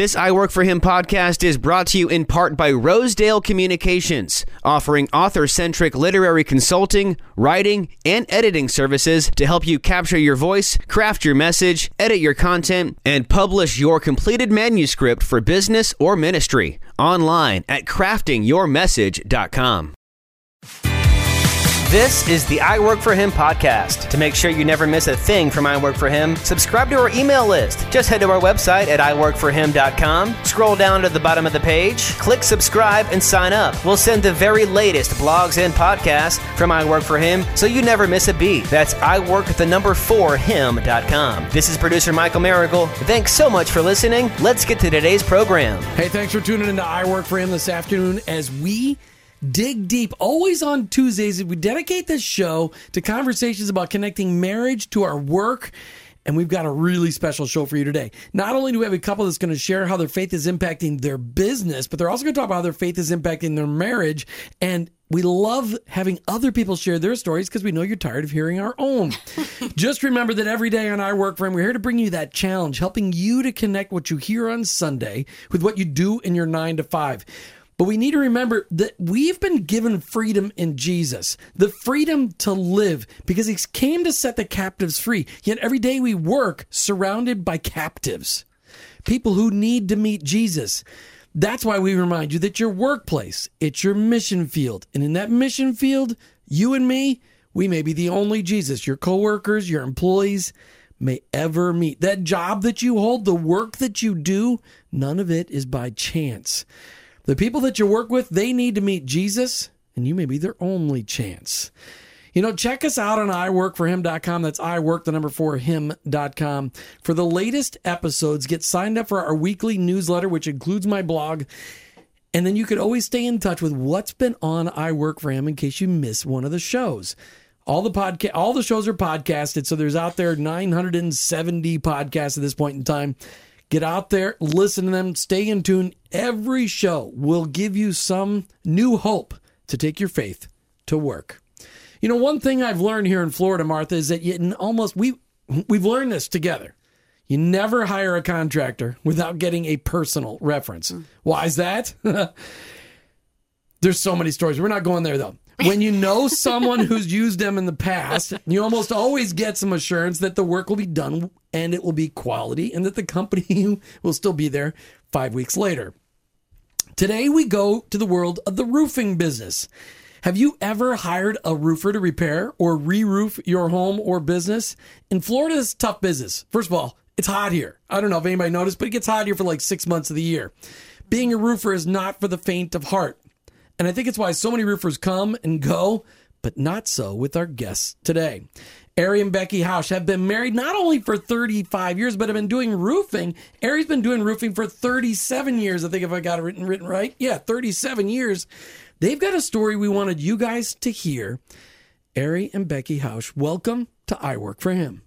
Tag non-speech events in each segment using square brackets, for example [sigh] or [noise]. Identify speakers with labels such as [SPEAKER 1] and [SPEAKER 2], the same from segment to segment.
[SPEAKER 1] This I Work for Him podcast is brought to you in part by Rosedale Communications, offering author centric literary consulting, writing, and editing services to help you capture your voice, craft your message, edit your content, and publish your completed manuscript for business or ministry online at craftingyourmessage.com. This is the I Work for Him podcast. To make sure you never miss a thing from I Work for Him, subscribe to our email list. Just head to our website at iworkforhim.com, scroll down to the bottom of the page, click subscribe, and sign up. We'll send the very latest blogs and podcasts from I Work for Him so you never miss a beat. That's iwork the number 4 him.com. This is producer Michael Miracle. Thanks so much for listening. Let's get to today's program.
[SPEAKER 2] Hey, thanks for tuning into I Work for Him this afternoon as we dig deep. Always on Tuesdays, we dedicate this show to conversations about connecting marriage to our work. And we've got a really special show for you today. Not only do we have a couple that's going to share how their faith is impacting their business, but they're also going to talk about how their faith is impacting their marriage. And we love having other people share their stories because we know you're tired of hearing our own. [laughs] Just remember that every day on our Work frame, we're here to bring you that challenge, helping you to connect what you hear on Sunday with what you do in your nine to five. But we need to remember that we've been given freedom in Jesus, the freedom to live, because he came to set the captives free. Yet every day we work surrounded by captives, people who need to meet Jesus. That's why we remind you that your workplace, it's your mission field. And in that mission field, you and me, we may be the only Jesus your coworkers, your employees may ever meet. That job that you hold, the work that you do, none of it is by chance. The people that you work with, they need to meet Jesus, and you may be their only chance. You know, check us out on iworkforhim.com. That's iwork, the number four, him.com. For the latest episodes, get signed up for our weekly newsletter, which includes my blog. And then you could always stay in touch with what's been on I Work for Him in case you miss one of the shows. All the podcast, all the shows are podcasted, so there's out there 970 podcasts at this point in time. Get out there, listen to them, stay in tune. Every show will give you some new hope to take your faith to work. You know, one thing I've learned here in Florida, Martha, is that you almost we we've learned this together. You never hire a contractor without getting a personal reference. Mm. Why is that? [laughs] There's so many stories. We're not going there though. [laughs] When you know someone who's used them in the past, you almost always get some assurance that the work will be done and it will be quality and that the company [laughs] will still be there five weeks later. Today, we go to the world of the roofing business. Have you ever hired a roofer to repair or re roof your home or business? In Florida, it's tough business. First of all, it's hot here. I don't know if anybody noticed, but it gets hot here for like six months of the year. Being a roofer is not for the faint of heart. And I think it's why so many roofers come and go, but not so with our guests today. Arry and Becky Housh have been married not only for 35 years, but have been doing roofing. Arry's been doing roofing for 37 years. I think if I got it written, written right. Yeah, 37 years. They've got a story we wanted you guys to hear. Arry and Becky Housh, welcome to I Work for Him.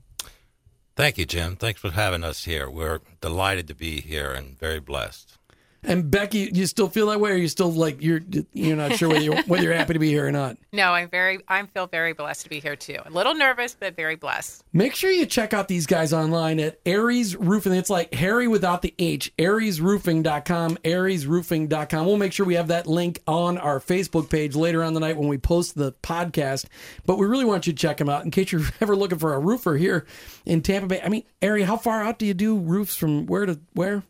[SPEAKER 3] Thank you, Jim. Thanks for having us here. We're delighted to be here and very blessed.
[SPEAKER 2] And Becky, you still feel that way, or you still like you're you're not sure whether you're [laughs] whether you're happy to be here or not?
[SPEAKER 4] No, I'm very I feel very blessed to be here too. A little nervous, but very blessed.
[SPEAKER 2] Make sure you check out these guys online at Arry's Roofing. It's like Harry without the H. ArrysRoofing.com. ArrysRoofing.com. We'll make sure we have that link on our Facebook page later on the night when we post the podcast. But we really want you to check them out in case you're [laughs] ever looking for a roofer here in Tampa Bay. I mean, Arry, how far out do you do roofs from where to where?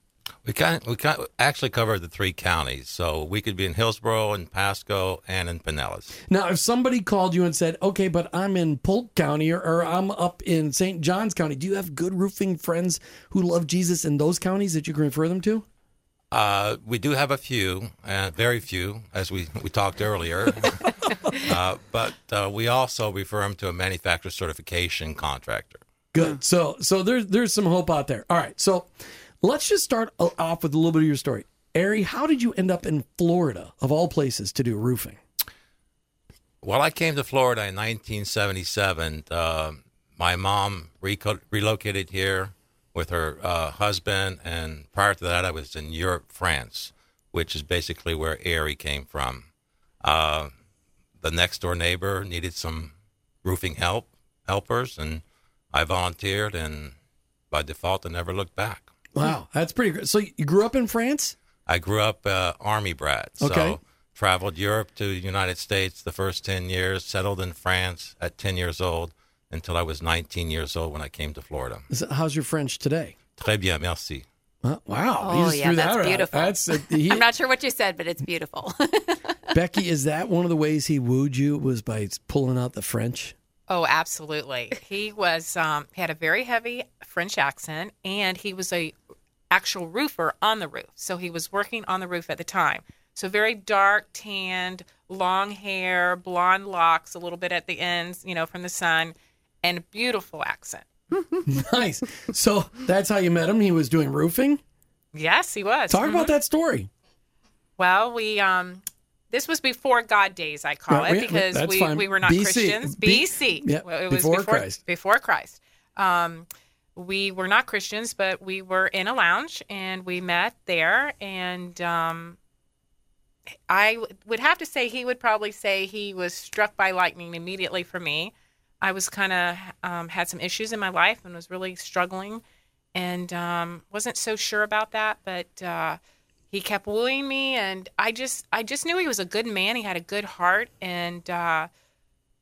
[SPEAKER 3] We can we can actually cover the three counties, so we could be in Hillsborough, and Pasco, and in Pinellas.
[SPEAKER 2] Now, if somebody called you and said, "Okay, but I'm in Polk County or, or I'm up in St. Johns County," do you have good roofing friends who love Jesus in those counties that you can refer them to?
[SPEAKER 3] Uh, we do have a few, uh, very few, as we, we talked earlier. [laughs] uh, but uh, we also refer them to a manufacturer certification contractor.
[SPEAKER 2] Good. So so there's there's some hope out there. All right. So Let's just start off with a little bit of your story. Arry, how did you end up in Florida, of all places, to do roofing?
[SPEAKER 3] Well, I came to Florida in 1977. Uh, my mom reco- relocated here with her uh, husband, and prior to that, I was in Europe, France, which is basically where Arry came from. Uh, the next door neighbor needed some roofing help helpers, and I volunteered, and by default, I never looked back.
[SPEAKER 2] Wow, that's pretty great. So you grew up in France?
[SPEAKER 3] I grew up uh, army brat. So
[SPEAKER 2] Okay.
[SPEAKER 3] traveled Europe to the United States the first 10 years, settled in France at 10 years old until I was 19 years old when I came to Florida.
[SPEAKER 2] Is it- How's your French today?
[SPEAKER 3] Très bien, merci.
[SPEAKER 2] Wow.
[SPEAKER 5] Oh, yeah,
[SPEAKER 2] threw
[SPEAKER 5] that's
[SPEAKER 2] that
[SPEAKER 5] beautiful.
[SPEAKER 2] That's uh, [laughs] he-
[SPEAKER 5] I'm not sure what you said, but it's beautiful. [laughs]
[SPEAKER 2] Becky. Is that one of the ways he wooed you? Was by pulling out the French?
[SPEAKER 4] Oh, absolutely. He was um, he had a very heavy French accent, and he was a actual roofer on the roof. So he was working on the roof at the time. So very dark, tanned, long hair, blonde locks, a little bit at the ends, you know, from the sun, and a beautiful accent. [laughs]
[SPEAKER 2] Nice. So that's how you met him. He was doing roofing.
[SPEAKER 4] Yes, he was.
[SPEAKER 2] Talk about
[SPEAKER 4] Mhm.
[SPEAKER 2] that story.
[SPEAKER 4] Well, we um, this was before God days, I call
[SPEAKER 2] Yeah,
[SPEAKER 4] it, because we, we were not
[SPEAKER 2] BC.
[SPEAKER 4] Christians.
[SPEAKER 2] B-
[SPEAKER 4] BC.
[SPEAKER 2] yeah,
[SPEAKER 4] it was
[SPEAKER 2] before
[SPEAKER 4] before
[SPEAKER 2] Christ.
[SPEAKER 4] Before Christ. Um, we were not Christians, but we were in a lounge and we met there. And um, I w- would have to say he would probably say he was struck by lightning immediately for me. I was kind of um, had some issues in my life and was really struggling, and um, wasn't so sure about that. But uh, he kept wooing me, and I just I just knew he was a good man. He had a good heart, and uh,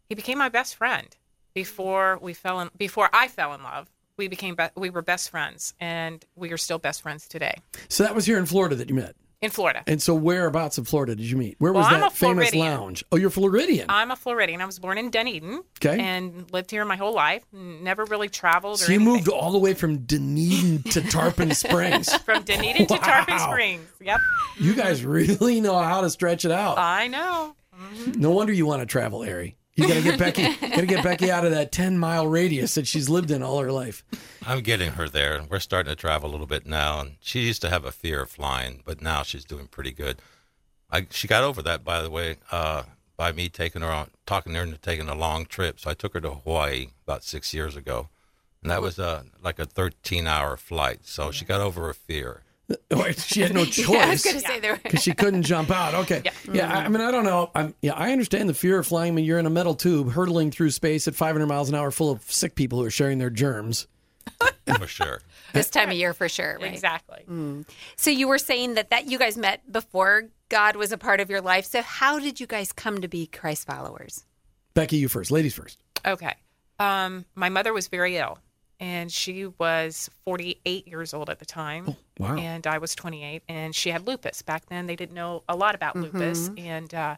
[SPEAKER 4] he became my best friend before we fell in before I fell in love. We became be- we were best friends, and we are still best friends today
[SPEAKER 2] So that was here in Florida that you met.
[SPEAKER 4] In Florida.
[SPEAKER 2] And so whereabouts in Florida did you meet? Where was
[SPEAKER 4] Well, I'm
[SPEAKER 2] that famous
[SPEAKER 4] Floridian.
[SPEAKER 2] lounge? Oh, you're Floridian.
[SPEAKER 4] I'm a Floridian. I was born in Dunedin.
[SPEAKER 2] Okay.
[SPEAKER 4] And lived here my whole life. Never really traveled.
[SPEAKER 2] so
[SPEAKER 4] or
[SPEAKER 2] you
[SPEAKER 4] anything.
[SPEAKER 2] moved all the way from Dunedin to Tarpon [laughs] Springs.
[SPEAKER 4] from Dunedin to Tarpon Springs. Yep.
[SPEAKER 2] You guys really know how to stretch it out.
[SPEAKER 4] I know. Mm-hmm.
[SPEAKER 2] No wonder you want to travel, Arry. You gotta get Becky gotta get Becky out of that ten mile radius that she's lived in all her life.
[SPEAKER 3] I'm getting her there. We're starting to travel a little bit now. And she used to have a fear of flying, but now she's doing pretty good. I, she got over that, by the way, uh, by me taking her on, talking her into taking a long trip. So I took her to Hawaii about six years ago. And that was uh, like a 13 hour flight. So she got over her fear. [laughs]
[SPEAKER 2] She had no choice. [laughs]
[SPEAKER 5] Yeah, I was going to say there.
[SPEAKER 2] because she couldn't jump out. Okay, yeah. I, I mean, I don't know. I'm, yeah, I understand the fear of flying. I mean, you're in a metal tube hurtling through space at 500 miles an hour, full of sick people who are sharing their germs. [laughs]
[SPEAKER 3] For sure.
[SPEAKER 5] This time of year for sure, right?
[SPEAKER 4] Exactly.
[SPEAKER 5] So you were saying that that you guys met before God was a part of your life. So how did you guys come to be Christ followers?
[SPEAKER 2] Becky, you first. Ladies first.
[SPEAKER 4] Okay. Um, my mother was very ill, and she was 48 years old at the time.
[SPEAKER 2] wow.
[SPEAKER 4] And I was 28, and she had lupus. Back then, they didn't know a lot about lupus. And uh,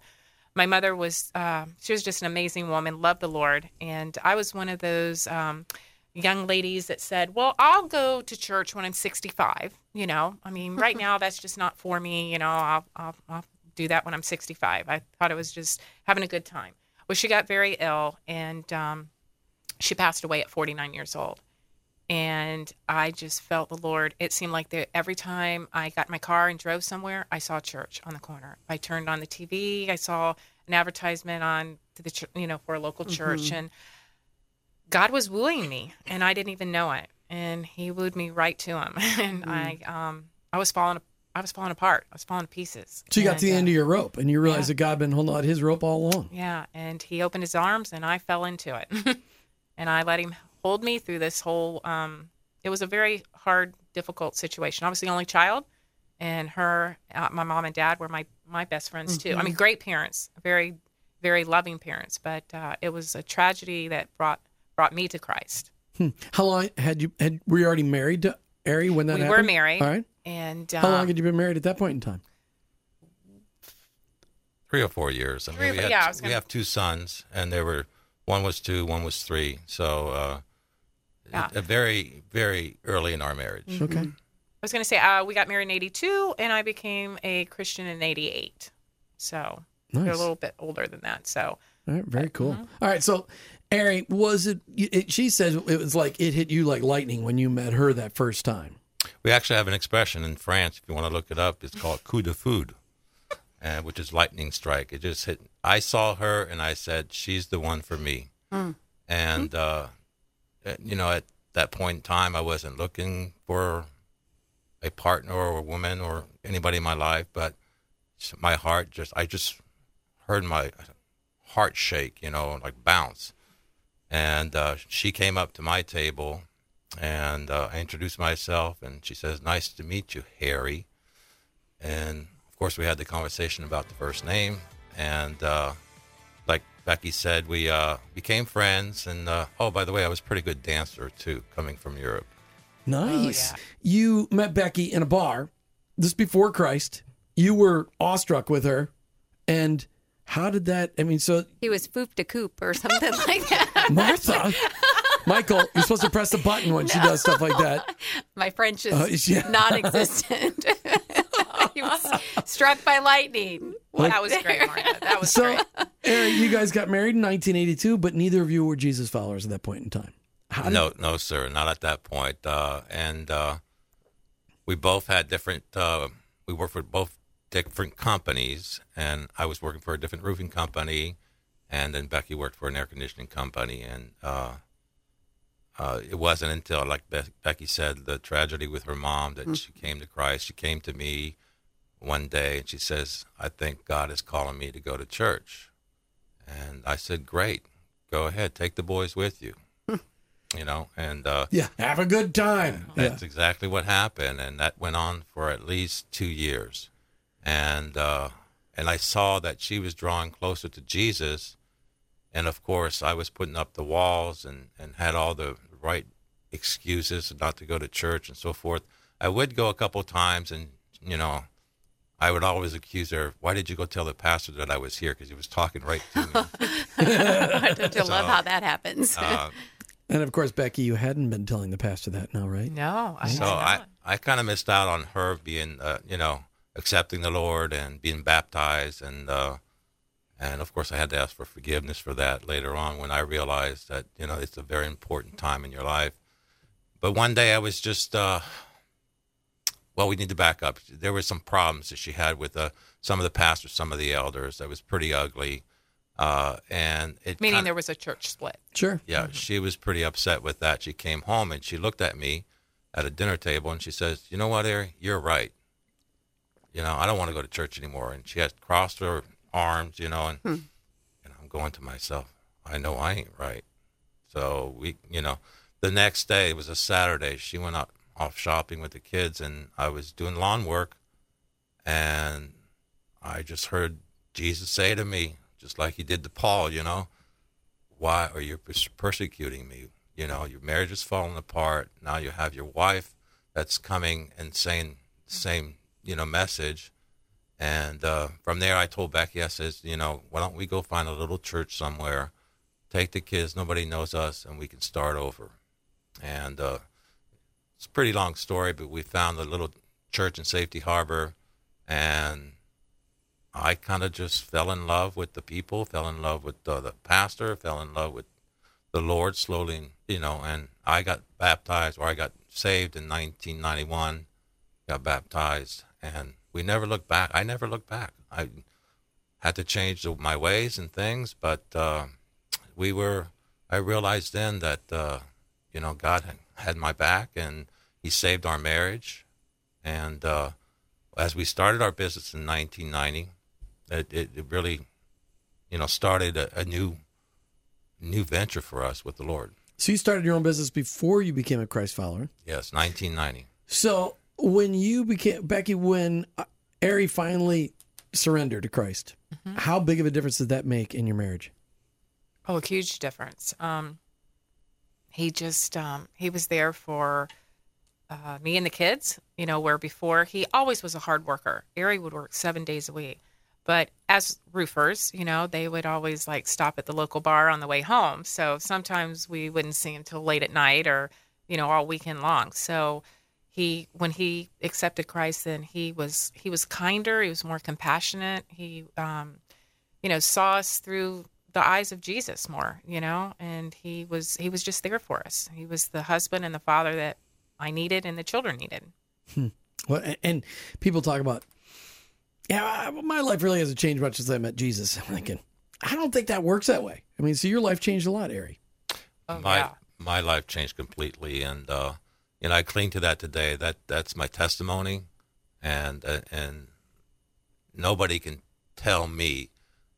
[SPEAKER 4] my mother was, uh, she was just an amazing woman, loved the Lord. And I was one of those um, young ladies that said, Well, I'll go to church when I'm 65. You know, I mean, [laughs] right now, that's just not for me. You know, I'll, I'll, I'll do that when I'm 65. I thought it was just having a good time. Well, she got very ill, and um, she passed away at 49 years old and I just felt the Lord. It seemed like that every time I got in my car and drove somewhere, I saw a church on the corner. I turned on the TV, I saw an advertisement on to the ch- you know for a local church, and God was wooing me, and I didn't even know it. And He wooed me right to Him, [laughs] and I um I was falling I was falling apart. I was falling to pieces.
[SPEAKER 2] So you got to the
[SPEAKER 4] And,
[SPEAKER 2] end
[SPEAKER 4] uh,
[SPEAKER 2] of your rope, and you realized
[SPEAKER 4] yeah.
[SPEAKER 2] that God had been holding out His rope all along.
[SPEAKER 4] yeah, and he opened his arms and I fell into it. [laughs] and I let him hold me through this whole um it was a very hard, difficult situation. I was the only child and her uh, my mom and dad were my my best friends too. I mean great parents, very very loving parents, but uh, it was a tragedy that brought brought me to Christ.
[SPEAKER 2] How long had you had? Were you already married to Arry when that
[SPEAKER 4] we
[SPEAKER 2] happened?
[SPEAKER 4] were married.
[SPEAKER 2] All right.
[SPEAKER 4] And
[SPEAKER 2] How long
[SPEAKER 4] um,
[SPEAKER 2] had you been married at that point in time?
[SPEAKER 3] Three or four years. I mean,
[SPEAKER 4] Three
[SPEAKER 3] we, had,
[SPEAKER 4] yeah, I was
[SPEAKER 3] we
[SPEAKER 4] gonna-
[SPEAKER 3] have two sons, and they were one was two, one was three. So uh,
[SPEAKER 4] Yeah.
[SPEAKER 3] a very, very early in our marriage.
[SPEAKER 2] Okay.
[SPEAKER 4] I was going to say uh, we got married in 82 and I became a Christian in 88. So they're a little bit older than that. So
[SPEAKER 2] All right, very cool.
[SPEAKER 4] Mm-hmm.
[SPEAKER 2] All right, so Arry, was it, it? She says it was like it hit you like lightning when you met her that first time.
[SPEAKER 3] We actually have an expression in France. If you want to look it up, it's called "coup de foudre," uh, which is lightning strike. It just hit. I saw her and I said, "She's the one for me." And uh, uh, you know, at that point in time, I wasn't looking for a partner or a woman or anybody in my life, but my heart just, I just heard my heart shake, you know, like bounce. And uh, she came up to my table And uh, I introduced myself, and she says, "Nice to meet you, Harry." And of course, we had the conversation about the first name, and uh, Becky said, we uh, became friends. And uh, oh, by the way, I was a pretty good dancer too, coming from Europe.
[SPEAKER 2] Nice.
[SPEAKER 4] yeah.
[SPEAKER 2] You met Becky in a bar. This before Christ. You were awestruck with her, and how did that? I mean, so
[SPEAKER 5] He was foop de coop or something [laughs] like that.
[SPEAKER 2] Martha, Michael, you're supposed to press the button when she [laughs] does stuff like that.
[SPEAKER 5] My French is
[SPEAKER 2] Uh, yeah.
[SPEAKER 5] non-existent. [laughs] he was [laughs] struck by lightning.
[SPEAKER 4] Well, that was great, Martha. That was
[SPEAKER 2] So,
[SPEAKER 4] great.
[SPEAKER 2] Aaron, you guys got married in 1982, but neither of you were Jesus followers at that point in time. How did,
[SPEAKER 3] No, no, sir, not at that point. Uh, and uh, we both had different. Uh, we worked for both different companies, and I was working for a different roofing company, and then Becky worked for an air conditioning company. And uh, uh, it wasn't until, like Be- Becky said, the tragedy with her mom that she came to Christ. She came to me one day, and she says, "I think God is calling me to go to church." And I said, "Great, go ahead, take the boys with you." you know, and uh,
[SPEAKER 2] Yeah, have a good time. Yeah.
[SPEAKER 3] that's exactly what happened, and that went on for at least two years, and uh, and I saw that she was drawing closer to Jesus, and of course I was putting up the walls and and had all the right excuses not to go to church and so forth. I would go a couple times, and you know. I would always accuse her. Why did you go tell the pastor that I was here? Because he was talking right to me. [laughs]
[SPEAKER 5] Don't you love how that happens?
[SPEAKER 3] Uh,
[SPEAKER 2] And of course, Becky, you hadn't been telling the pastor that, no, right?
[SPEAKER 4] No, I
[SPEAKER 3] So I. I kind of missed out on her being, uh, you know, accepting the Lord and being baptized, and uh, and of course I had to ask for forgiveness for that later on when I realized that you know it's a very important time in your life. But one day I was just, uh, well, we need to back up. There were some problems that she had with uh, some of the pastors, some of the elders. That was pretty ugly, uh, and it
[SPEAKER 4] Meaning
[SPEAKER 3] kinda-
[SPEAKER 4] there was a church split.
[SPEAKER 2] Sure.
[SPEAKER 3] yeah, she was pretty upset with that. She came home and she looked at me at a dinner table and she says, "You know what, Arry? You're right. You know, I don't want to go to church anymore." And she had crossed her arms, you know, and and I'm going to myself, I know I ain't right. So we, you know, the next day it was a Saturday. She went out off shopping with the kids, and I was doing lawn work, and I just heard Jesus say to me, just like he did to Paul, you know, why are you persecuting me? You know, your marriage is falling apart. Now you have your wife that's coming and saying same, you know, message. And uh, from there, I told Becky, I says, you know, why don't we go find a little church somewhere, take the kids, nobody knows us, and we can start over. And uh, it's a pretty long story, but we found a little church in Safety Harbor, and I kind of just fell in love with the people, fell in love with uh, the pastor, fell in love with the Lord slowly, you know, and I got baptized or I got saved in 1991, got baptized, and we never looked back. I never looked back. I had to change my ways and things, but uh, we were, I realized then that, uh, you know, God had, had my back and He saved our marriage. And uh, as we started our business in 1990, it, it, it really, you know, started a, a new new venture for us with the Lord.
[SPEAKER 2] So you started your own business before you became a Christ follower.
[SPEAKER 3] Yes, 1990.
[SPEAKER 2] So when you became Becky, when uh, Arry finally surrendered to Christ, how big of a difference did that make in your marriage?
[SPEAKER 4] Oh, a huge difference. Um, he just um, he was there for uh, me and the kids. You know, where before he always was a hard worker. Arry would work seven days a week, but as roofers, you know, they would always like stop at the local bar on the way home. So sometimes we wouldn't see him till late at night or you know all weekend long. So he when he accepted Christ, then he was he was kinder. He was more compassionate. He um, you know saw us through the eyes of Jesus more, you know, and he was he was just there for us. He was the husband and the father that I needed and the children needed.
[SPEAKER 2] Well, and, and people talk about, yeah, I- my life really hasn't changed much since I met Jesus. I'm thinking, I don't think that works that way. I mean, so your life changed a lot, Arry.
[SPEAKER 4] Oh
[SPEAKER 3] my
[SPEAKER 4] yeah.
[SPEAKER 3] my life changed completely, and uh, you know I cling to that today. That that's my testimony, and uh, and nobody can tell me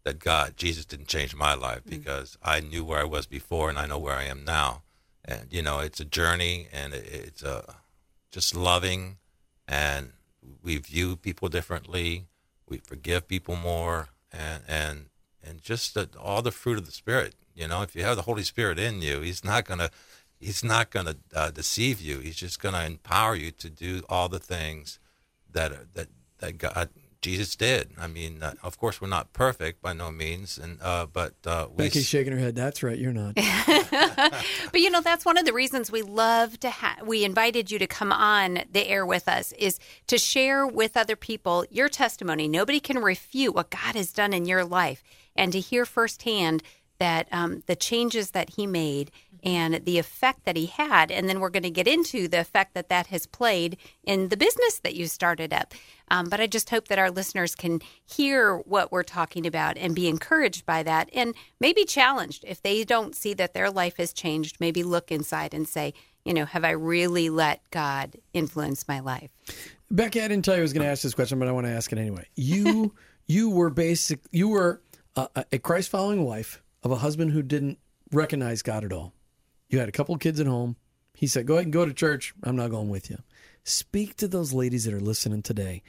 [SPEAKER 3] that God Jesus didn't change my life because I knew where I was before and I know where I am now, and you know it's a journey, and it's a just loving, and we view people differently, we forgive people more, and and and just the, all the fruit of the spirit. You know, if you have the Holy Spirit in you, He's not gonna He's not gonna uh, deceive you. He's just gonna empower you to do all the things that that that God Jesus did. I mean, uh, of course, we're not perfect by no means, and uh, but uh, we
[SPEAKER 2] Becky's shaking her head. That's right. You're not. [laughs]
[SPEAKER 5] But you know, that's one of the reasons we love to have, we invited you to come on the air with us is to share with other people your testimony. Nobody can refute what God has done in your life and to hear firsthand that um, the changes that he made and the effect that he had. And then we're going to get into the effect that that has played in the business that you started up. Um, but I just hope that our listeners can hear what we're talking about and be encouraged by that and maybe challenged. If they don't see that their life has changed, maybe look inside and say, you know, have I really let God influence my life?
[SPEAKER 2] Becky, I didn't tell you I was going to ask this question, but I want to ask it anyway. You [laughs] you were basic. You were a, a Christ following wife of a husband who didn't recognize God at all. You had a couple of kids at home. He said, "Go ahead and go to church. I'm not going with you." Speak to those ladies that are listening today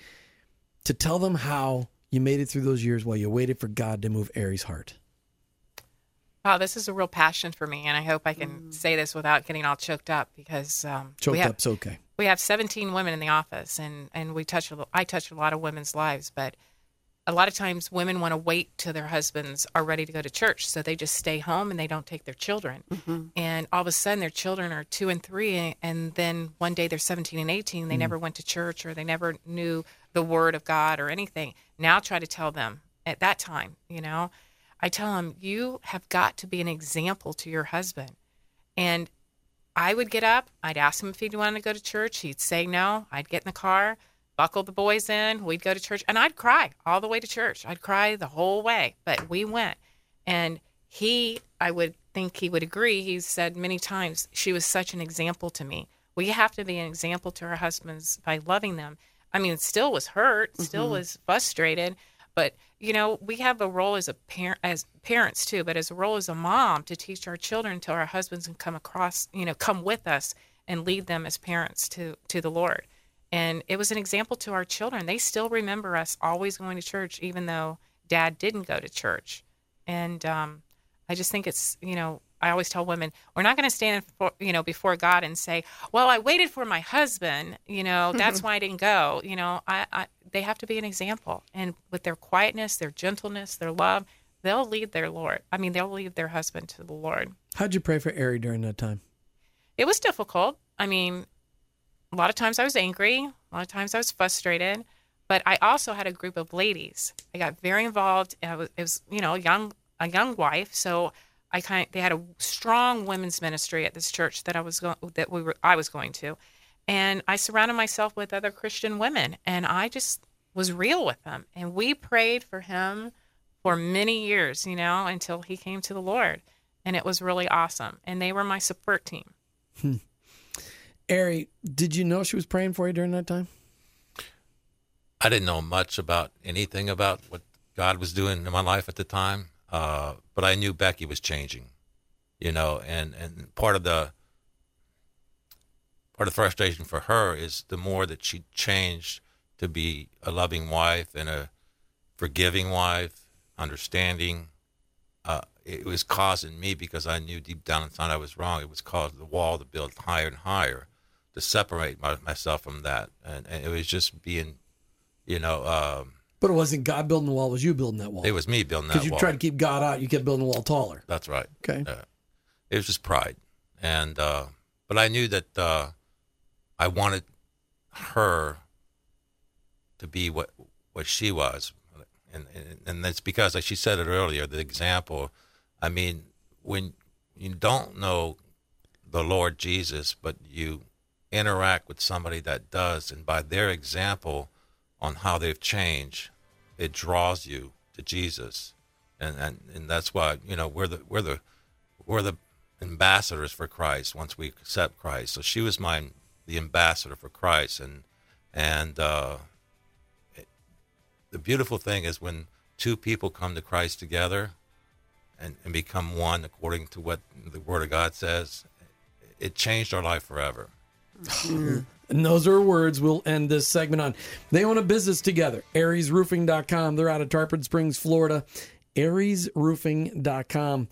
[SPEAKER 2] to tell them how you made it through those years while you waited for God to move Arry's heart.
[SPEAKER 4] Wow, this is a real passion for me, and I hope I can say this without getting all choked up because um,
[SPEAKER 2] Choked
[SPEAKER 4] we have,
[SPEAKER 2] up's okay.
[SPEAKER 4] we have 17 women in the office, and and we touch a lo- I touch a lot of women's lives, but a lot of times women want to wait till their husbands are ready to go to church, so they just stay home and they don't take their children, mm-hmm. and all of a sudden their children are two and three, and then one day they're 17 and 18, they mm. never went to church or they never knew the word of God or anything. Now try to tell them at that time, you know. I tell them, you have got to be an example to your husband. And I would get up, I'd ask him if he'd want to go to church. He'd say no. I'd get in the car, buckle the boys in, we'd go to church, and I'd cry all the way to church. I'd cry the whole way, but we went. And he, I would think he would agree, he said many times, she was such an example to me. We have to be an example to our husbands by loving them. I mean, still was hurt, still mm-hmm. was frustrated, but you know, we have a role as a parent, as parents too, but as a role as a mom to teach our children until our husbands can come across, you know, come with us and lead them as parents to to the Lord. And it was an example to our children. They still remember us always going to church, even though Dad didn't go to church. And um, I just think it's, you know, I always tell women, we're not going to stand, for, you know, before God and say, "Well, I waited for my husband. You know, that's why I didn't go." You know, I, I they have to be an example, and with their quietness, their gentleness, their love, they'll lead their Lord. I mean, they'll lead their husband to the Lord.
[SPEAKER 2] How'd you pray for Arry during that time?
[SPEAKER 4] It was difficult. I mean, a lot of times I was angry, a lot of times I was frustrated, but I also had a group of ladies. I got very involved. I was, it was you know, a young a young wife, so I kind of, they had a strong women's ministry at this church that I was going that we were I was going to, and I surrounded myself with other Christian women, and I just was real with them, and we prayed for him for many years, you know, until he came to the Lord, and it was really awesome, and they were my support team.
[SPEAKER 2] Hmm. Arry, did you know she was praying for you during that time?
[SPEAKER 3] I didn't know much about anything about what God was doing in my life at the time, uh, but I knew Becky was changing, you know, and, and part of the part of the frustration for her is the more that she changed to be a loving wife and a forgiving wife, understanding. Uh, it was causing me because I knew deep down inside I was wrong. It was causing the wall to build higher and higher to separate my, myself from that, and, and it was just being, you know. Um,
[SPEAKER 2] But it wasn't God building the wall; it was you building that wall.
[SPEAKER 3] it was me building that wall.
[SPEAKER 2] because you tried to keep God out. You kept building the wall taller.
[SPEAKER 3] That's right.
[SPEAKER 2] Okay.
[SPEAKER 3] Uh, it was just pride, and uh, but I knew that uh, I wanted her to be what what she was, and and, and that's because, like she said it earlier, the example. I mean, when you don't know the Lord Jesus, but you interact with somebody that does, and by their example on how they've changed, it draws you to Jesus, and and, and that's why you know we're the we're the we're the ambassadors for Christ once we accept Christ. So she was my the ambassador for Christ, and and uh, it, the beautiful thing is when two people come to Christ together and, and become one according to what the Word of God says. it changed our life forever.
[SPEAKER 2] And mm. [sighs] those are words we'll end this segment on. They own a business together, ArrysRoofing.com. They're out of Tarpon Springs, Florida. ArrysRoofing.com.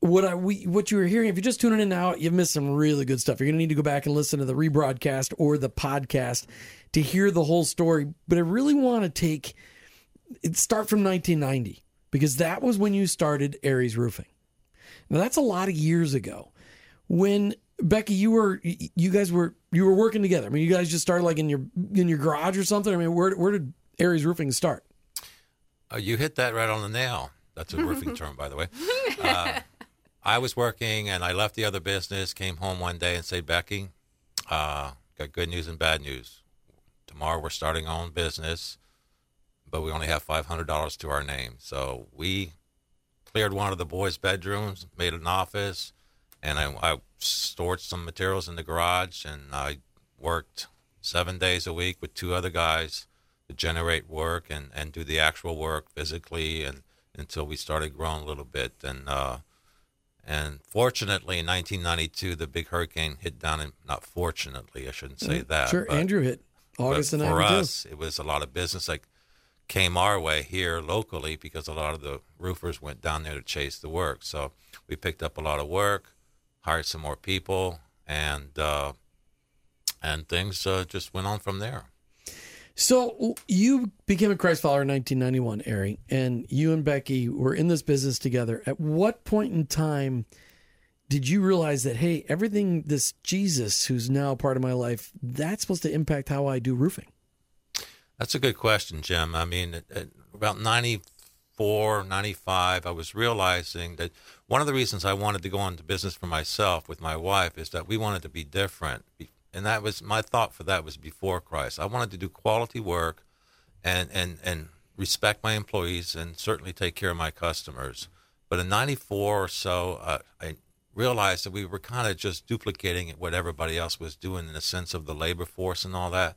[SPEAKER 2] What I we what you were hearing, if you're just tuning in now, you've missed some really good stuff. You're gonna need to go back and listen to the rebroadcast or the podcast to hear the whole story. But I really want to take it start from 1990 because that was when you started Arry's Roofing. Now that's a lot of years ago. When Becky, you were you guys were you were working together. I mean, you guys just started like in your in your garage or something. I mean, where where did Arry's Roofing start?
[SPEAKER 3] Uh, you hit that right on the nail. That's a roofing [laughs] term, by the way. Uh, I was working and I left the other business, came home one day and said, Becky, uh, got good news and bad news. Tomorrow we're starting our own business, but we only have $500 to our name. So we cleared one of the boys' bedrooms, made an office, and I, I stored some materials in the garage and I worked seven days a week with two other guys to generate work and, and do the actual work physically and until we started growing a little bit. And uh, and fortunately in 1992 the big hurricane hit down in not fortunately I shouldn't say that
[SPEAKER 2] Sure,
[SPEAKER 3] but-
[SPEAKER 2] Andrew hit August
[SPEAKER 3] but for us, it was a lot of business that came our way here locally because a lot of the roofers went down there to chase the work. So we picked up a lot of work, hired some more people, and uh, and things uh, just went on from there.
[SPEAKER 2] So you became a Christ follower in 1991, Ari, and you and Becky were in this business together. At what point in time did you realize that hey, everything this Jesus who's now part of my life, that's supposed to impact how I do roofing?
[SPEAKER 3] That's a good question, Jim. I mean, about at about 94, 95, I was realizing that one of the reasons I wanted to go into business for myself with my wife is that we wanted to be different. And that was my thought for that was before Christ. I wanted to do quality work and, and, and respect my employees and certainly take care of my customers. But in 94 or so, uh, I realized that we were kind of just duplicating what everybody else was doing in the sense of the labor force and all that.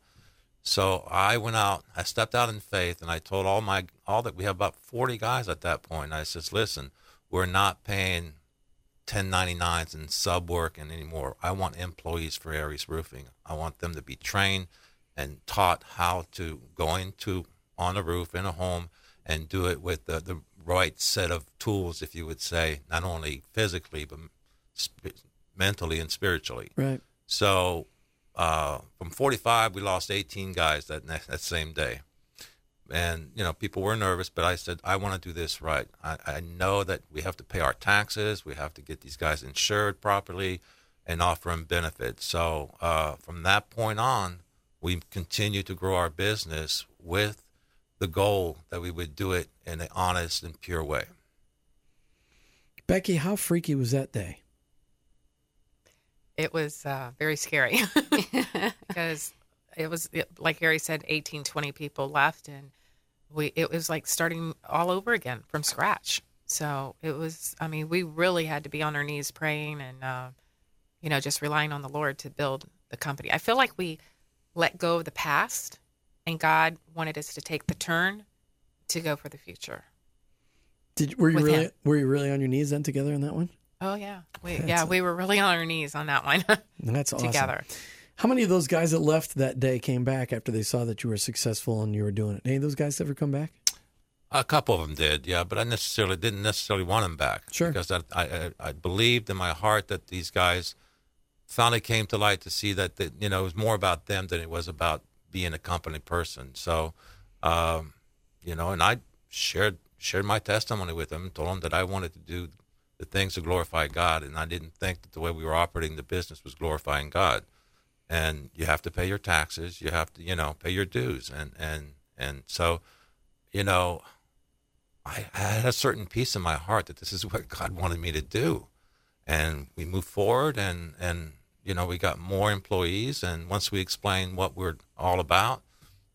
[SPEAKER 3] So I went out, I stepped out in faith, and I told all my all that we have about forty guys at that point. I says, listen, we're not paying 1099s and sub work and anymore. I want employees for Arry's Roofing. I want them to be trained and taught how to go into on a roof in a home and do it with the, the right set of tools, if you would say, not only physically but sp- mentally and spiritually.
[SPEAKER 2] Right.
[SPEAKER 3] So uh, from 45, we lost 18 guys that next, that same day. And, you know, people were nervous, but I said, I want to do this right. I, I know that we have to pay our taxes. We have to get these guys insured properly and offer them benefits. So uh, from that point on, we continued to grow our business with the goal that we would do it in an honest and pure way.
[SPEAKER 2] Becky, how freaky was that day?
[SPEAKER 4] It was uh, very scary [laughs] [laughs] because it was like Harry said, 18, 20 people left, and we it was like starting all over again from scratch. So it was. I mean, we really had to be on our knees praying and uh, you know just relying on the Lord to build the company. I feel like we let go of the past, and God wanted us to take the turn to go for the future.
[SPEAKER 2] Did were you really
[SPEAKER 4] him.
[SPEAKER 2] were you really on your knees then together in that one?
[SPEAKER 4] Oh yeah, we
[SPEAKER 2] That's
[SPEAKER 4] yeah
[SPEAKER 2] a-
[SPEAKER 4] we were really on our knees on that one [laughs]
[SPEAKER 2] That's awesome.
[SPEAKER 4] together.
[SPEAKER 2] How many of those guys that left that day came back after they saw that you were successful and you were doing it? Any of those guys ever come back?
[SPEAKER 3] A couple of them did, yeah, but I necessarily didn't necessarily want them back.
[SPEAKER 2] Sure.
[SPEAKER 3] Because I, I, I- I believed in my heart that these guys finally came to light to see that, that you know it was more about them than it was about being a company person. So, um, you know, and I shared shared my testimony with them, told them that I wanted to do the things to glorify God, and I didn't think that the way we were operating the business was glorifying God. And you have to pay your taxes, you have to, you know, pay your dues, and and and so, you know, I had a certain peace in my heart that this is what God wanted me to do, and we moved forward, and and you know we got more employees, and once we explained what we're all about,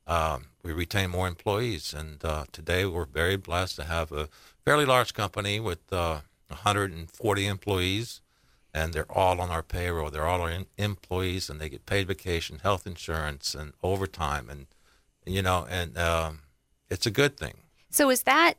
[SPEAKER 3] um, we retained more employees, and uh, today we're very blessed to have a fairly large company with uh, 140 employees, and they're all on our payroll. They're all our em- employees, and they get paid vacation, health insurance, and overtime, and you know, and um, it's a good thing.
[SPEAKER 5] So is that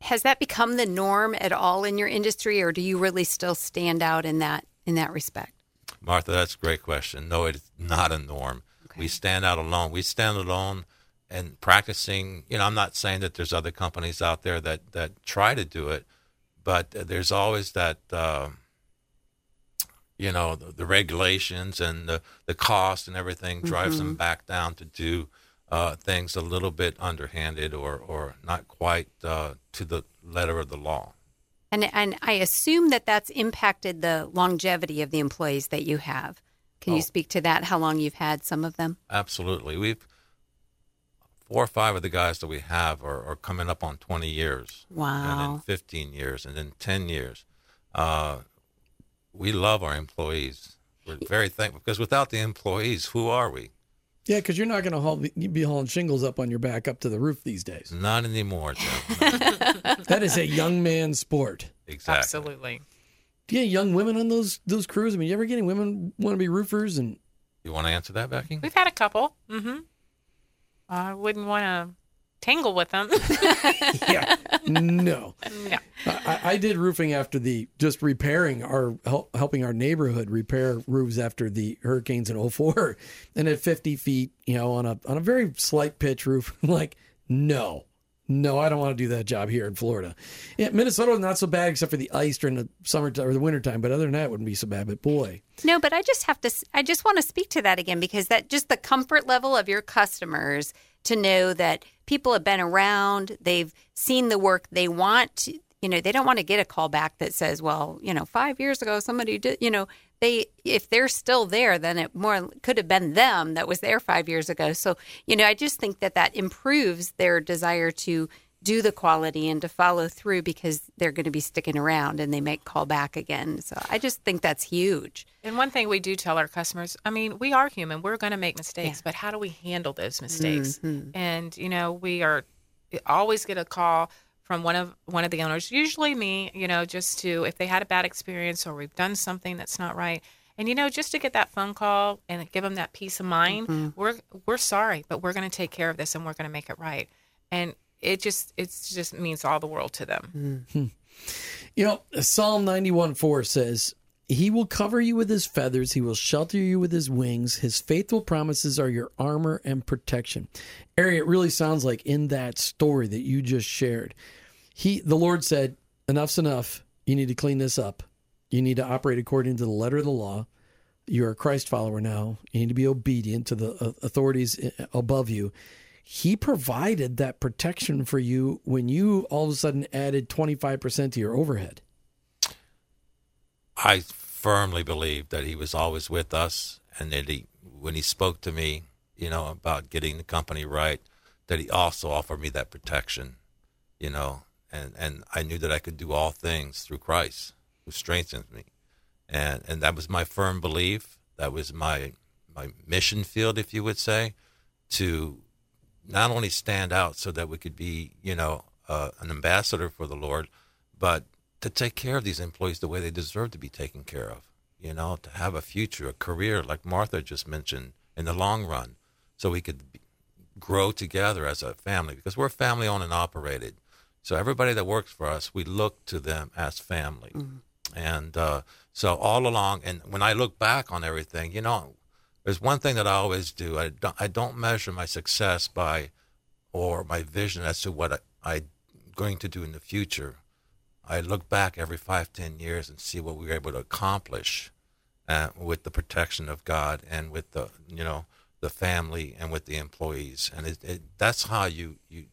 [SPEAKER 5] has that become the norm at all in your industry, or do you really still stand out in that in that respect?
[SPEAKER 3] Martha, that's a great question. No, it's not a norm. We stand out alone. We stand alone and practicing. You know, I'm not saying that there's other companies out there that that try to do it, but there's always that. Uh, you know the, the, regulations and the, the cost and everything drives
[SPEAKER 5] Mm-hmm.
[SPEAKER 3] them back down to do uh, things a little bit underhanded or, or not quite uh, to the letter of the law.
[SPEAKER 5] And and I assume that that's impacted the longevity of the employees that you have. Can
[SPEAKER 3] Oh.
[SPEAKER 5] you speak to that? How long you've had some of them?
[SPEAKER 3] Absolutely. We've four or five of the guys that we have are, are coming up on 20 years. And
[SPEAKER 5] Wow.
[SPEAKER 3] then 15 years and then 10 years. Uh, we love our employees. We're very thankful because without the employees, who are we?
[SPEAKER 2] Yeah, because you're not going to haul, be hauling shingles up on your back up to the roof these days.
[SPEAKER 3] Not anymore, Jim. [laughs]
[SPEAKER 2] That is a young man's sport.
[SPEAKER 3] exactly.
[SPEAKER 4] Absolutely.
[SPEAKER 2] Do you get young women on those those crews? I mean, you ever getting women want to be roofers and
[SPEAKER 3] You want to answer that, Becky?
[SPEAKER 4] We've had a couple. Mm-hmm. I wouldn't want to tangle with them. [laughs]
[SPEAKER 2] yeah, no.
[SPEAKER 4] no.
[SPEAKER 2] I, I did roofing after the just repairing our help, helping our neighborhood repair roofs after the hurricanes in 04 and at 50 feet, you know, on a on a very slight pitch roof. [laughs] Like, no, no, I don't want to do that job here in Florida. Yeah, Minnesota was not so bad except for the ice during the summertime or the wintertime, but other than that, it wouldn't be so bad. But boy,
[SPEAKER 5] No, but I just have to. I just want to speak to that again because that just the comfort level of your customers to know that people have been around, they've seen the work, they want. You know, they don't want to get a call back that says, "Well, you know, five years ago somebody did." You know, they if they're still there, then it more could have been them that was there five years ago. So, you know, I just think that that improves their desire to do the quality and to follow through because they're going to be sticking around and they might call back again. So I just think that's huge.
[SPEAKER 4] And one thing we do tell our customers, I mean, we are human. We're going to make mistakes,
[SPEAKER 5] Yeah. Mm-hmm.
[SPEAKER 4] but how do we handle those mistakes? And you know, we are always get a call from one of one of the owners, usually me, you know, just to if they had a bad experience or we've done something that's not right. And you know, just to get that phone call and give them that peace of mind,
[SPEAKER 5] Mm-hmm.
[SPEAKER 4] we're we're sorry, but we're going to take care of this and we're going to make it right. And it just it just means all the world to them.
[SPEAKER 2] You know, Psalm 91 4 says, He will cover you with his feathers, he will shelter you with his wings. His faithful promises are your armor and protection. Arry, it really sounds like in that story that you just shared, he the Lord said, Enough's enough. You need to clean this up. You need to operate according to the letter of the law. You're a Christ follower now. You need to be obedient to the uh, authorities uh, above you. He provided that protection for you when you all of a sudden added 25% to your overhead.
[SPEAKER 3] I firmly believe that he was always with us, and that he, when he spoke to me, you know, about getting the company right, that he also offered me that protection, you know, and and I knew that I could do all things through Christ, who strengthens me, and and that was my firm belief. That was my my mission field, if you would say, to not only stand out so that we could be, you know, uh, an ambassador for the Lord, but to take care of these employees the way they deserve to be taken care of. You know, to have a future, a career, like Martha just mentioned, in the long run, so we could be, grow together as a family because we're family owned and operated. So everybody that works for us, we look to them as family. And uh, so all along, and when I look back on everything, you know, there's one thing that I always do. I don't, I don't measure my success by or my vision as to what I, I'm going to do in the future. I look back every five, ten years and see what we were able to accomplish uh, with the protection of God and with the, you know, the family and with the employees. And it, it, that's how you, you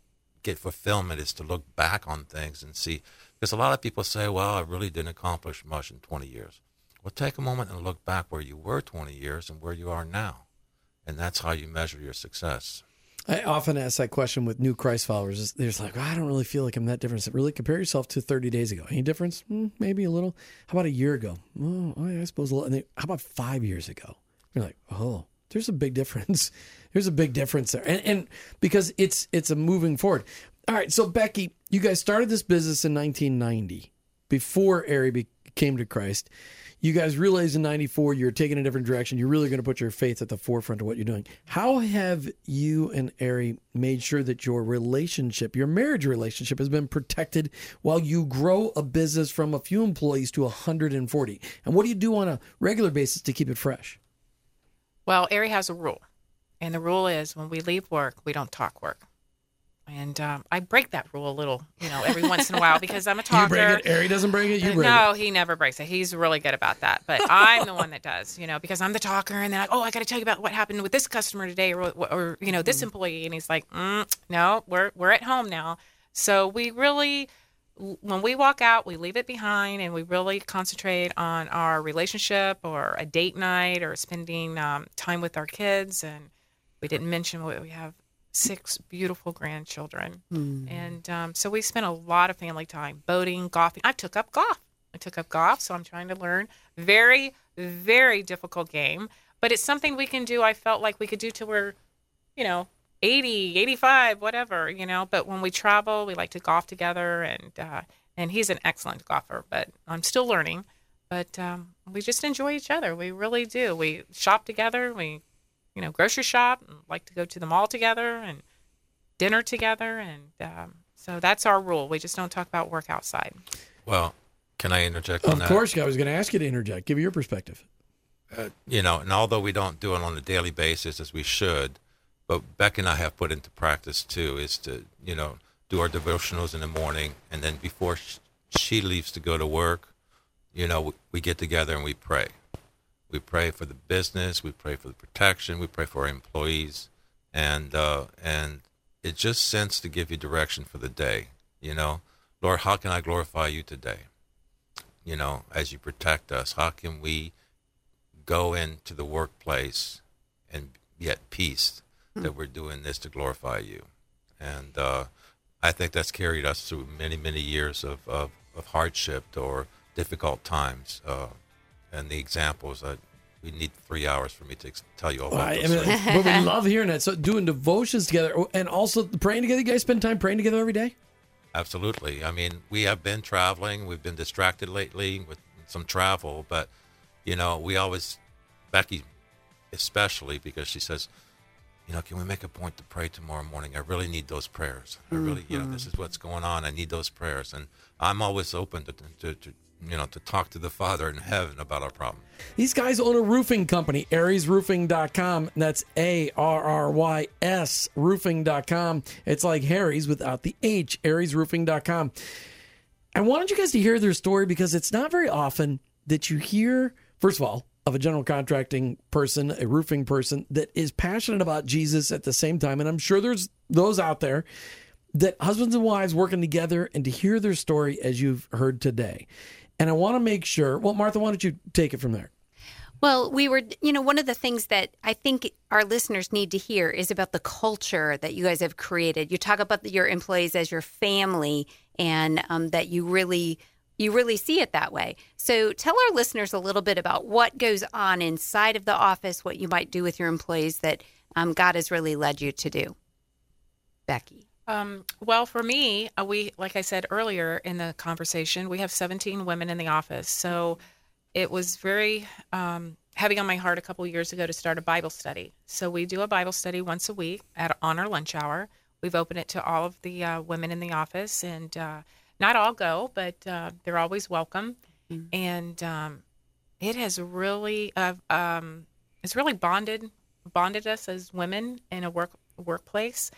[SPEAKER 3] get fulfillment is to look back on things and see. Because a lot of people say, well, I really didn't accomplish much in 20 years. Well, take a moment and look back where you were 20 years and where you are now. And that's how you measure your success.
[SPEAKER 2] I often ask that question with new Christ followers. There's like, I don't really feel like I'm that different. Really, compare yourself to 30 days ago. Any difference? Mm, maybe a little. How about a year ago? Oh, I suppose a little. And then, how about five years ago? You're like, oh, there's a big difference. [laughs] There's a big difference there, and, and because it's it's a moving forward. All right, so Becky, you guys started this business in 1990 before Arry came to Christ. You guys realize in 94 you're taking a different direction. You're really going to put your faith at the forefront of what you're doing. How have you and Arry made sure that your relationship, your marriage relationship, has been protected while you grow a business from a few employees to 140? And what do you do on a regular basis to keep it fresh?
[SPEAKER 4] Well, Arry has a rule, and the rule is when we leave work, we don't talk work. And um, I break that rule a little, you know, every once in a while because I'm a [laughs]
[SPEAKER 2] You
[SPEAKER 4] talker.
[SPEAKER 2] break it. Arry doesn't break it. You break
[SPEAKER 4] no,
[SPEAKER 2] it.
[SPEAKER 4] he never breaks it. He's really good about that. But [laughs] I'm the one that does, you know, because I'm the talker, and then like, oh, I got to tell you about what happened with this customer today, or or you know, this employee, and he's like, mm, no, we're we're at home now. So we really, when we walk out, we leave it behind, and we really concentrate on our relationship, or a date night, or spending um, time with our kids. And we didn't mention what we have six beautiful grandchildren, and um, so we spent a lot of family time boating, golfing. I took up golf. I took up golf, so I'm trying to learn. Very, very difficult game, but it's something we can do. I felt like we could do till we're, you know, 80, 85, whatever, you know. But when we travel, we like to golf together, and uh, and he's an excellent golfer, but I'm still learning. But um, we just enjoy each other. We really do. We shop together. We, you know, grocery shop and like to go to the mall together and dinner together, and um, so that's our rule. We just don't talk about work outside.
[SPEAKER 3] Well, can I interject on that?
[SPEAKER 2] Of
[SPEAKER 3] that?
[SPEAKER 2] course, I was going to ask you to interject. Give your perspective.
[SPEAKER 3] you know, and although we don't do it on a daily basis as we should, but Beck and I have put into practice too is to, you know, do our devotionals in the morning, and then before she leaves to go to work, you know, we, we get together and we pray. We pray for the business, we pray for the protection, we pray for our employees, and uh, and it just sends to give you direction for the day. You know, Lord, how can I glorify you today? You know, as you protect us, how can we go into the workplace and be at peace that we're doing this to glorify you. And uh, I think that's carried us through many, many years of, of, of hardship or difficult times. Uh, and the examples, I, we need three hours for me to ex- tell you all about
[SPEAKER 2] I, I
[SPEAKER 3] those
[SPEAKER 2] mean, but we [laughs] love hearing that. So doing devotions together oh, and also praying together. You guys spend time praying together every day?
[SPEAKER 3] Absolutely. I mean, we have been traveling. We've been distracted lately with some travel, but you know, we always, Becky, especially because she says, you know, can we make a point to pray tomorrow morning? I really need those prayers. I really, you know, this mm-hmm. is what's going on. I need those prayers, and I'm always open to, to, to you know, to talk to the Father in heaven about our problem.
[SPEAKER 2] These guys own a roofing company, ArrysRoofing.com. That's A R R Y S roofing.com. It's like Harry's without the H, ArrysRoofing.com. I wanted you guys to hear their story because it's not very often that you hear, first of all, of a general contracting person, a roofing person that is passionate about Jesus at the same time. And I'm sure there's those out there that husbands and wives working together and to hear their story as you've heard today. And I want to make sure, well, Martha, why don't you take it from there?
[SPEAKER 5] Well, we were, you know, one of the things that I think our listeners need to hear is about the culture that you guys have created. You talk about your employees as your family, and um, that you really, you really see it that way. So, tell our listeners a little bit about what goes on inside of the office, what you might do with your employees that um, God has really led you to do. Becky.
[SPEAKER 4] Um, well, for me, uh, we, like I said earlier in the conversation, we have 17 women in the office. So it was very um, heavy on my heart a couple years ago to start a Bible study. So we do a Bible study once a week at on our lunch hour. We've opened it to all of the uh, women in the office, and uh, not all go, but uh, they're always welcome. And um, it has really, uh, um, it's really bonded bonded us as women in a work workplace.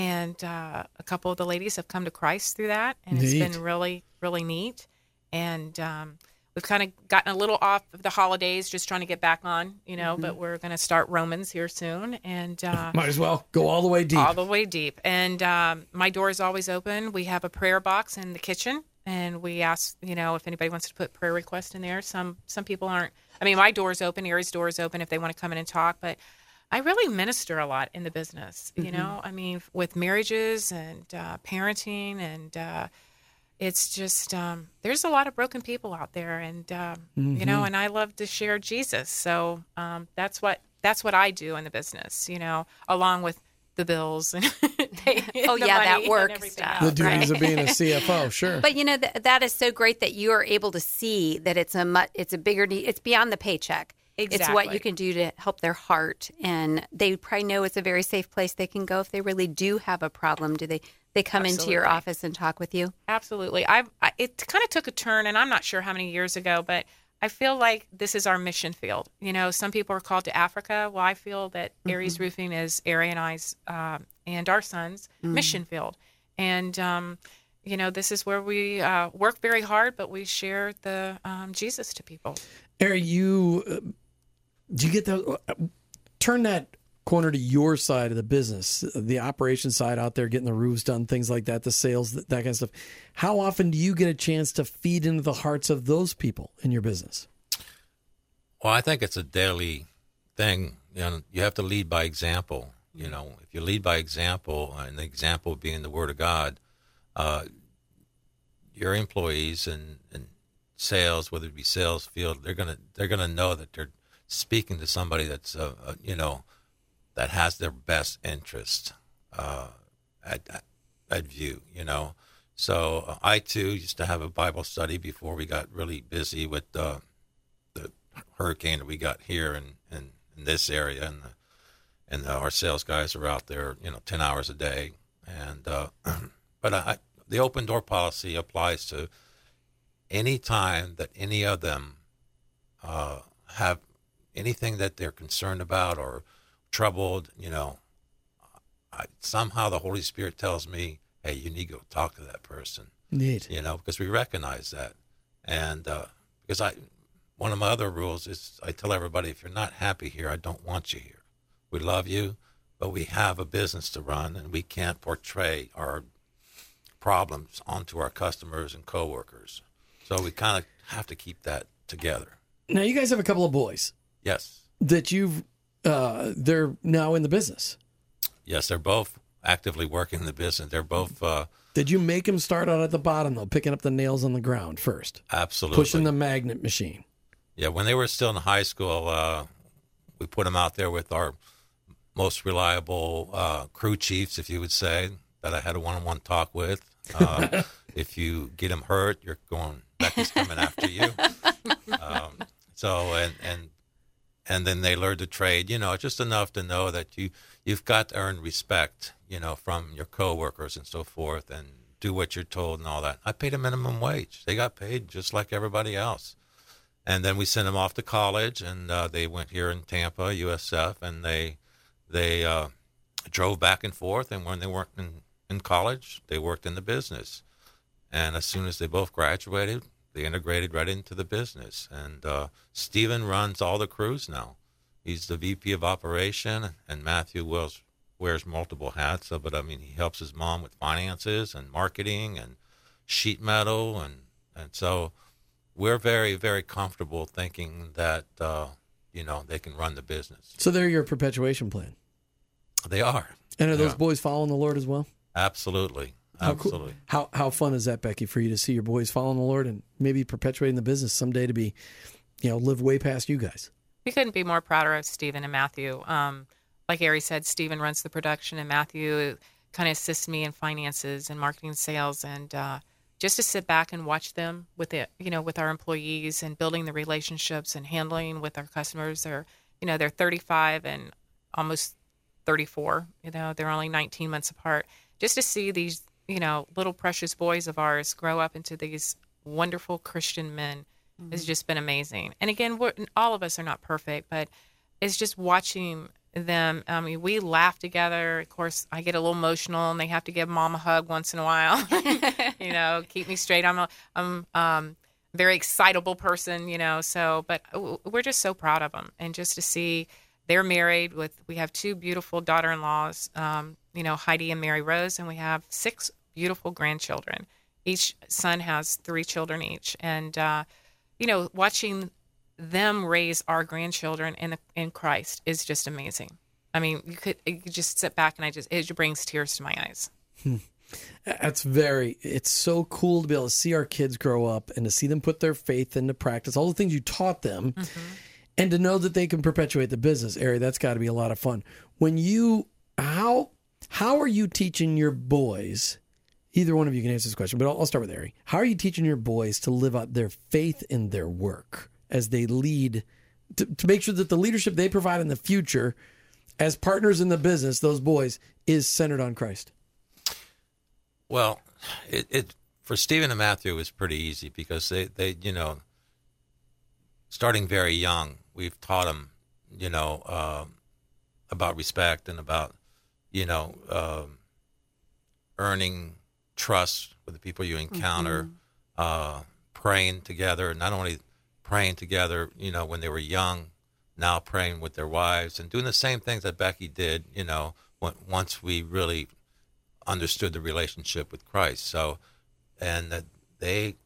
[SPEAKER 4] And uh, a couple of the ladies have come to Christ through that, and it's been really, really neat. And um, we've kind of gotten a little off of the holidays, just trying to get back on, you know. But we're going to start Romans here soon, and uh, [laughs]
[SPEAKER 2] Might as well go all the way deep.
[SPEAKER 4] all the way deep. And um, my door is always open. We have a prayer box in the kitchen, and we ask, you know, if anybody wants to put prayer request in there. Some some people aren't. I mean, my door is open. Arry's door is open if they want to come in and talk. But I really minister a lot in the business. You know, I mean, with marriages and uh, parenting, and uh, it's just um, there's a lot of broken people out there, and um, you know, and I love to share Jesus. So um, that's what that's what I do in the business. You know, along with the bills and [laughs] pay [laughs]
[SPEAKER 5] Oh,
[SPEAKER 4] the
[SPEAKER 5] yeah, that
[SPEAKER 4] money and
[SPEAKER 5] work stuff.
[SPEAKER 4] else,
[SPEAKER 2] The
[SPEAKER 4] right?
[SPEAKER 2] duties of being a [laughs] CFO, sure.
[SPEAKER 5] But you know th- that is so great that you are able to see that it's a mu- it's a bigger need. It's beyond the paycheck. It's what you can do to help their heart, and they probably know it's a very safe place they can go if they really do have a problem. Do they? They come into your office and talk with you.
[SPEAKER 4] Absolutely. I've I, it kind of took a turn, and I'm not sure how many years ago, but I feel like this is our mission field. You know, some people are called to Africa. Well, I feel that Arry's Roofing is Arry and I's um, and our son's mission field, and um, you know, this is where we uh, work very hard, but we share the um, Jesus to people.
[SPEAKER 2] Arry, you uh, do you get the uh, turn that corner to your side of the business, the operation side out there, getting the roofs done, things like that, the sales, that, that kind of stuff. How often do you get a chance to feed into the hearts of those people in your business?
[SPEAKER 3] Well, I think it's a daily thing. You know, you have to lead by example. You know, if you lead by example, and the example being the Word of God, uh, your employees and, and sales, whether it be sales field, they're gonna they're gonna know that they're speaking to somebody that's uh, uh, you know that has their best interest uh, at, at view. You know, so uh, I too used to have a Bible study before we got really busy with. Uh, the hurricane that we got here in, in, in this area, and the, and our sales guys are out there, you know, ten hours a day. And [clears throat] but I, the open door policy applies to any time that any of them have anything that they're concerned about or troubled. You know, I, somehow the Holy Spirit tells me, "Hey, you need to go talk to that person."
[SPEAKER 2] Neat.
[SPEAKER 3] you know, because we recognize that. And uh, because I, one of my other rules is I tell everybody if you're not happy here, I don't want you here. We love you, but we have a business to run, and we can't portray our problems onto our customers and coworkers. So we kind of have to keep that together.
[SPEAKER 2] Now you guys have a couple of boys
[SPEAKER 3] Yes,
[SPEAKER 2] that you've uh, they're now in the business.
[SPEAKER 3] yes, they're both actively working in the business. They're both uh,
[SPEAKER 2] Did you make them start out at the bottom though, picking up the nails on the ground first,
[SPEAKER 3] absolutely
[SPEAKER 2] pushing the magnet machine?
[SPEAKER 3] Yeah, when they were still in high school, uh, we put them out there with our most reliable uh, crew chiefs, if you would say, that I had a one-on-one talk with. Uh, [laughs] if you get them hurt, you're going. Becky's coming after you. [laughs] Um, so and and and then they learned to trade. You know, just enough to know that you you've got to earn respect. You know, from your coworkers and so forth, and do what you're told and all that. I paid a minimum wage. They got paid just like everybody else and then we sent them off to college, and uh, they went here in Tampa, USF, and they they uh, drove back and forth. And when they weren't in, in college, they worked in the business. And as soon as they both graduated, they integrated right into the business. And uh, Steven runs all the crews now. He's the VP of operation, and Matthew wears wears multiple hats. So, but I mean, he helps his mom with finances and marketing and sheet metal, and and so we're very very comfortable thinking that uh, you know they can run the business.
[SPEAKER 2] So they're your perpetuation plan.
[SPEAKER 3] They are
[SPEAKER 2] And are those
[SPEAKER 3] Yeah.
[SPEAKER 2] boys following the Lord as well?
[SPEAKER 3] absolutely
[SPEAKER 2] How cool- How how fun is that, Becky, for you to see your boys following the Lord and maybe perpetuating the business someday to be, you know, live way past you guys?
[SPEAKER 4] We couldn't be more prouder of Stephen and Matthew. Um, like Arry said, Stephen runs the production, and Matthew kind of assists me in finances and marketing, sales, and uh, just to sit back and watch them with it, you know, with our employees and building the relationships and handling with our customers. They're, you know, they're 35 and almost 34. You know, they're only 19 months apart. Just to see these, you know, little precious boys of ours grow up into these wonderful Christian men has just been amazing. And again, we're, all of us are not perfect, but it's just watching them. I mean, we laugh together. Of course, I get a little emotional, and they have to give mom a hug once in a while. [laughs] you [laughs] know, keep me straight. I'm a, I'm um, very excitable person. You know, so but we're just so proud of them, and just to see they're married with. We have two beautiful daughter-in-laws. Um, you know, Heidi and Mary Rose, and we have six beautiful grandchildren. Each son has three children each, and uh, you know, watching them raise our grandchildren in in Christ is just amazing. I mean, you could you could just sit back and I just it brings tears to my eyes.
[SPEAKER 2] That's very, it's so cool to be able to see our kids grow up and to see them put their faith into practice, all the things you taught them, and to know that they can perpetuate the business. Arry, that's got to be a lot of fun. When you, how, How are you teaching your boys? Either one of you can answer this question, but I'll, I'll start with Arry. How are you teaching your boys to live out their faith in their work as they lead, to, to make sure that the leadership they provide in the future, as partners in the business, those boys, is centered on Christ?
[SPEAKER 3] Well, it, it for Stephen and Matthew was pretty easy because they, they you know starting very young we've taught them you know um, about respect and about you know um, earning trust with the people you encounter uh, praying together not only praying together you know when they were young now praying with their wives and doing the same things that Becky did you know when, once we really understood the relationship with Christ. So, and that they,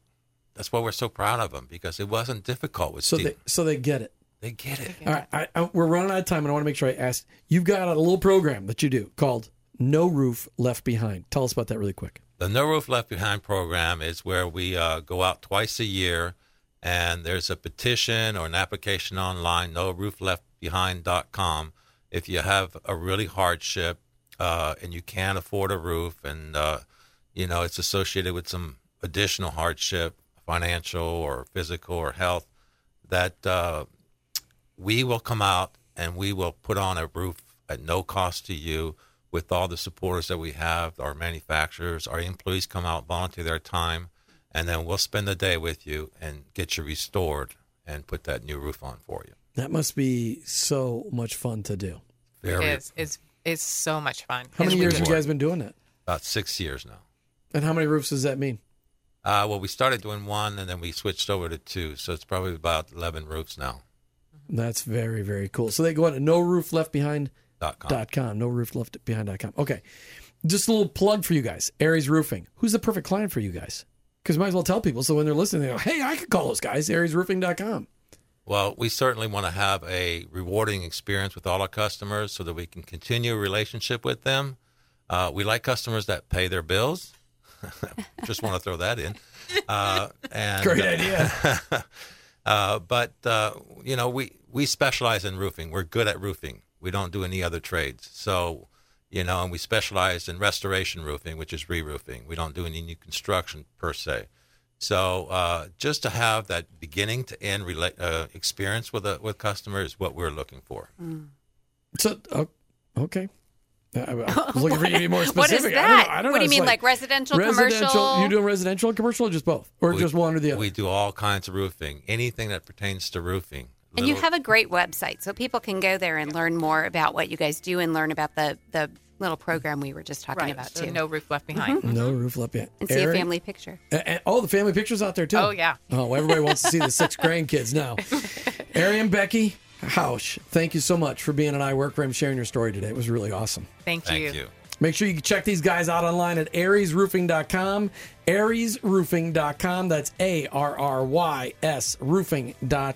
[SPEAKER 3] that's why we're so proud of them because it wasn't difficult with
[SPEAKER 2] So
[SPEAKER 3] Steve.
[SPEAKER 2] they so they get it.
[SPEAKER 3] They, get it.
[SPEAKER 2] All right, I, I, we're running out of time, and I want to make sure I ask. You've got a little program that you do called "No Roof Left Behind." Tell us about that really quick.
[SPEAKER 3] The No Roof Left Behind program is where we uh, go out twice a year, and there's a petition or an application online, no roof left NoRoofLeftBehind.com. If you have a really hardship uh, and you can't afford a roof, and uh, you know it's associated with some additional hardship, financial or physical or health, that uh, we will come out and we will put on a roof at no cost to you with all the supporters that we have, our manufacturers, our employees come out, volunteer their time, and then we'll spend the day with you and get you restored and put that new roof on for you.
[SPEAKER 2] That must be so much fun to do.
[SPEAKER 3] Very
[SPEAKER 4] It is. It's it's so much fun.
[SPEAKER 2] How many years have you guys been doing it?
[SPEAKER 3] about six years now.
[SPEAKER 2] And how many roofs does that mean?
[SPEAKER 3] Uh, well, we started doing one, and then we switched over to two, so it's probably about eleven roofs now.
[SPEAKER 2] That's very, very cool. So they go on to no roof left behind
[SPEAKER 3] Dot com.
[SPEAKER 2] dot com. No roof left behind dot com. Okay. Just a little plug for you guys. Arry's Roofing. Who's the perfect client for you guys? Because might as well tell people so when they're listening, they go, hey, I could call those guys. ArrysRoofing.com.
[SPEAKER 3] Well, we certainly want to have a rewarding experience with all our customers so that we can continue a relationship with them. Uh, we like customers that pay their bills. [laughs] Just want to throw that in. Uh, [laughs] and,
[SPEAKER 2] Great idea. [laughs]
[SPEAKER 3] Uh, but uh, you know, we we specialize in roofing. We're good at roofing. We don't do any other trades. So, you know, and we specialize in restoration roofing, which is re-roofing. We don't do any new construction per se. So, uh, just to have that beginning to end rela- uh, experience with a with customer is what we're looking for.
[SPEAKER 2] So, oh, okay. I, I [laughs] was looking for you to be more specific.
[SPEAKER 5] What is that?
[SPEAKER 2] I don't know. I don't
[SPEAKER 5] what
[SPEAKER 2] know.
[SPEAKER 5] do you
[SPEAKER 2] It's
[SPEAKER 5] mean, like, residential,
[SPEAKER 2] residential?
[SPEAKER 5] commercial?
[SPEAKER 2] You doing residential and commercial or just both? Or
[SPEAKER 3] We-
[SPEAKER 2] just one or the other?
[SPEAKER 3] We do all kinds of roofing, anything that pertains to roofing.
[SPEAKER 5] And you have a great website, so people can go there and learn more about what you guys do and learn about the the little program we were just talking
[SPEAKER 4] Right.
[SPEAKER 5] about
[SPEAKER 4] So
[SPEAKER 5] too,
[SPEAKER 4] no roof left mm-hmm. behind.
[SPEAKER 2] no roof left yet.
[SPEAKER 5] and see a family picture.
[SPEAKER 2] A- and- oh, the family pictures out there too.
[SPEAKER 4] Oh, yeah.
[SPEAKER 2] Oh, everybody wants to see the six [laughs] grandkids now. Arry and Becky Housh, thank you so much for being an I Work for Him, sharing your story today. It was really awesome.
[SPEAKER 4] Thank, you.
[SPEAKER 3] Thank you.
[SPEAKER 2] Make sure you check these guys out online at arrysroofing.com. arrysroofing.com. That's A R R Y S roofing.com.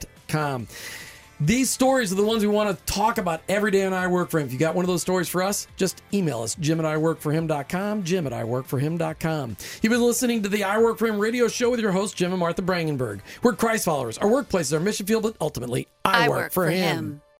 [SPEAKER 2] These stories are the ones we want to talk about every day on I Work for Him. If you got one of those stories for us, just email us, jim at iworkforhim.com, jim at iworkforhim.com. You've been listening to the I Work for Him radio show with your host, Jim and Martha Brangenberg. We're Christ followers. Our workplace is our mission field, but ultimately, I, work, for him.